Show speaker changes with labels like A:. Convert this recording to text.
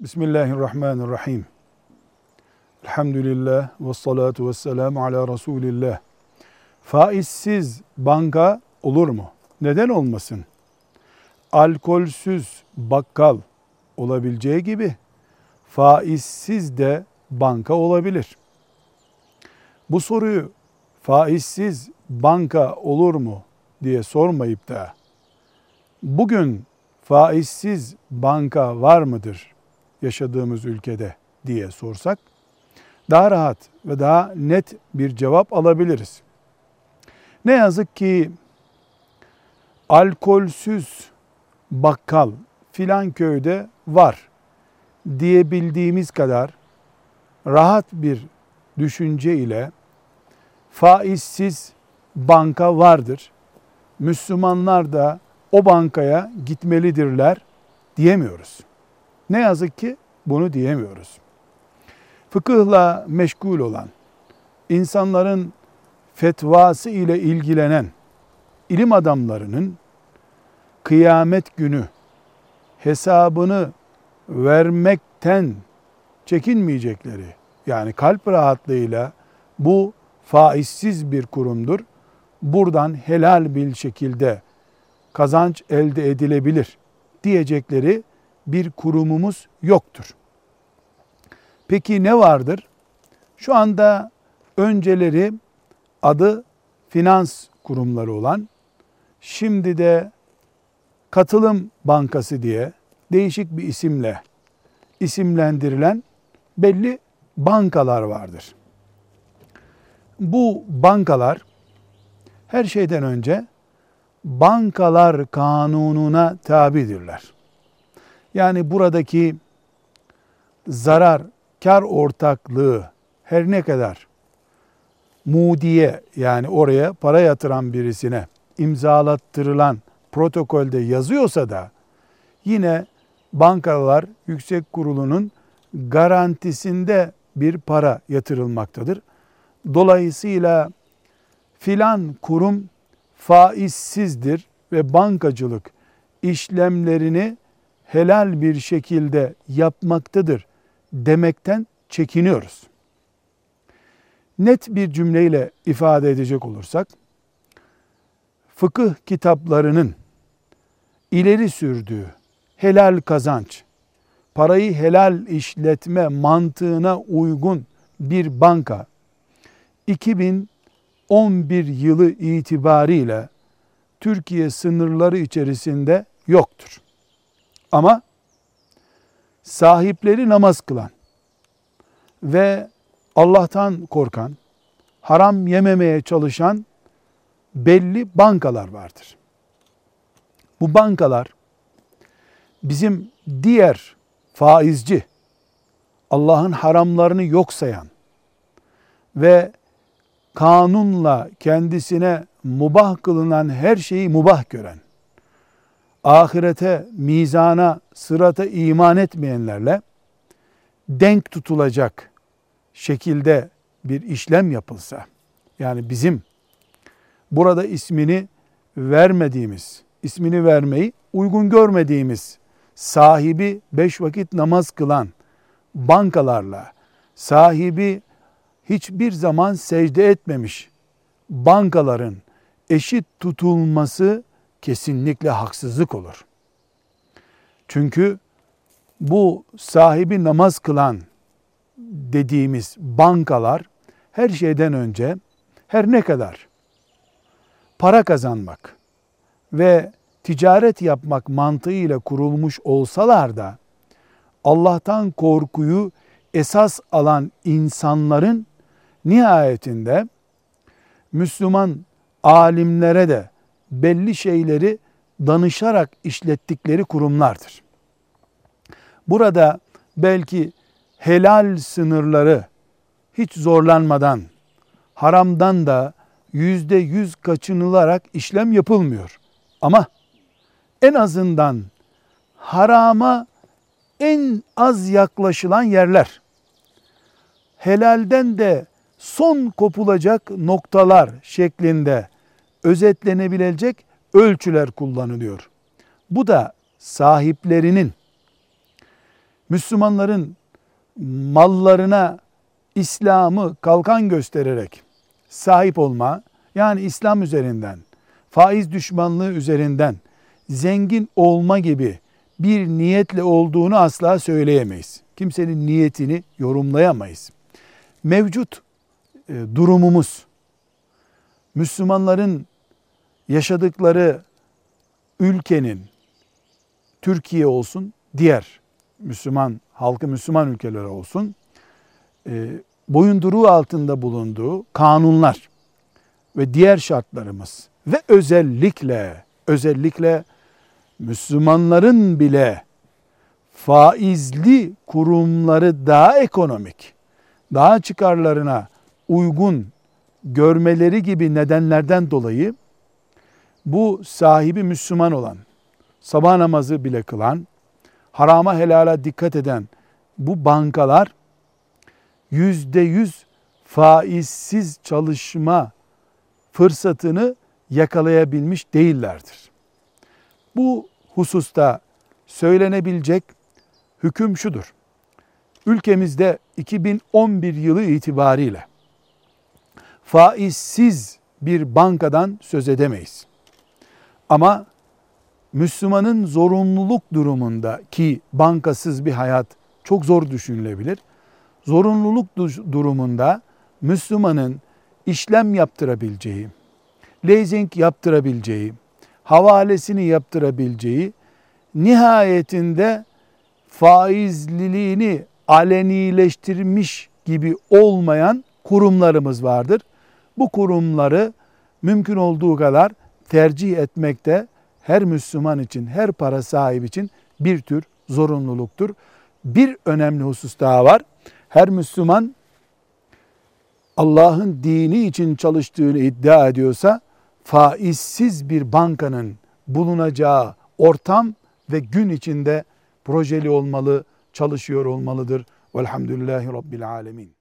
A: Bismillahirrahmanirrahim. Elhamdülillah ve salatu ve selamu ala Resulillah. Faizsiz banka olur mu? Neden olmasın? Alkolsüz bakkal olabileceği gibi faizsiz de banka olabilir. Bu soruyu faizsiz banka olur mu diye sormayıp da bugün faizsiz banka var mıdır yaşadığımız ülkede diye sorsak daha rahat ve daha net bir cevap alabiliriz. Ne yazık ki alkolsüz bakkal filan köyde var diyebildiğimiz kadar rahat bir düşünce ile faizsiz banka vardır. Müslümanlar da o bankaya gitmelidirler diyemiyoruz. Ne yazık ki bunu diyemiyoruz. Fıkıhla meşgul olan, insanların fetvası ile ilgilenen ilim adamlarının kıyamet günü hesabını vermekten çekinmeyecekleri yani kalp rahatlığıyla bu faizsiz bir kurumdur. Buradan helal bir şekilde kazanç elde edilebilir diyecekleri bir kurumumuz yoktur. Peki ne vardır? Şu anda önceleri adı finans kurumları olan, şimdi de katılım bankası diye değişik bir isimle isimlendirilen belli bankalar vardır. Bu bankalar her şeyden önce bankalar kanununa tabidirler. Yani buradaki zarar, kar ortaklığı her ne kadar mudiye yani oraya para yatıran birisine imzalattırılan protokolde yazıyorsa da yine bankalar yüksek kurulunun garantisinde bir para yatırılmaktadır. Dolayısıyla filan kurum faizsizdir ve bankacılık işlemlerini helal bir şekilde yapmaktadır demekten çekiniyoruz. Net bir cümleyle ifade edecek olursak, fıkıh kitaplarının ileri sürdüğü helal kazanç, parayı helal işletme mantığına uygun bir banka 2011 yılı itibariyle Türkiye sınırları içerisinde yoktur. Ama sahipleri namaz kılan ve Allah'tan korkan, haram yememeye çalışan belli bankalar vardır. Bu bankalar bizim diğer faizci, Allah'ın haramlarını yok sayan ve kanunla kendisine mubah kılınan her şeyi mubah gören, ahirete, mizana, sırata iman etmeyenlerle denk tutulacak şekilde bir işlem yapılsa, yani bizim burada ismini vermediğimiz, ismini vermeyi uygun görmediğimiz sahibi beş vakit namaz kılan bankalarla, sahibi hiçbir zaman secde etmemiş bankaların eşit tutulması kesinlikle haksızlık olur. Çünkü bu sahibi namaz kılan dediğimiz bankalar her şeyden önce her ne kadar para kazanmak ve ticaret yapmak mantığıyla kurulmuş olsalar da Allah'tan korkuyu esas alan insanların nihayetinde Müslüman alimlere de belli şeyleri danışarak işlettikleri kurumlardır. Burada belki helal sınırları hiç zorlanmadan, haramdan da yüzde yüz kaçınılarak işlem yapılmıyor. Ama en azından harama en az yaklaşılan yerler, helalden de son kopulacak noktalar şeklinde özetlenebilecek ölçüler kullanılıyor. Bu da sahiplerinin Müslümanların mallarına İslam'ı kalkan göstererek sahip olma, yani İslam üzerinden, faiz düşmanlığı üzerinden zengin olma gibi bir niyetle olduğunu asla söyleyemeyiz. Kimsenin niyetini yorumlayamayız. Mevcut e, durumumuz, Müslümanların yaşadıkları ülkenin, Türkiye olsun, diğer Müslüman, halkı Müslüman ülkeler olsun, e, boyunduruğu altında bulunduğu kanunlar ve diğer şartlarımız ve özellikle özellikle Müslümanların bile faizli kurumları daha ekonomik, daha çıkarlarına uygun görmeleri gibi nedenlerden dolayı bu sahibi Müslüman olan, sabah namazı bile kılan, harama helala dikkat eden bu bankalar yüzde yüz faizsiz çalışma fırsatını yakalayabilmiş değillerdir. Bu hususta söylenebilecek hüküm şudur. Ülkemizde 2011 yılı itibariyle faizsiz bir bankadan söz edemeyiz. Ama Müslümanın zorunluluk durumunda ki bankasız bir hayat çok zor düşünülebilir. Zorunluluk durumunda Müslümanın işlem yaptırabileceği, leasing yaptırabileceği, havalesini yaptırabileceği, nihayetinde faizliliğini alenileştirmiş gibi olmayan kurumlarımız vardır. Bu kurumları mümkün olduğu kadar tercih etmekte her Müslüman için, her para sahibi için bir tür zorunluluktur. Bir önemli husus daha var. Her Müslüman Allah'ın dini için çalıştığını iddia ediyorsa faizsiz bir bankanın bulunacağı ortam ve gün içinde projeli olmalı, çalışıyor olmalıdır. Velhamdülillahi Rabbil Alemin.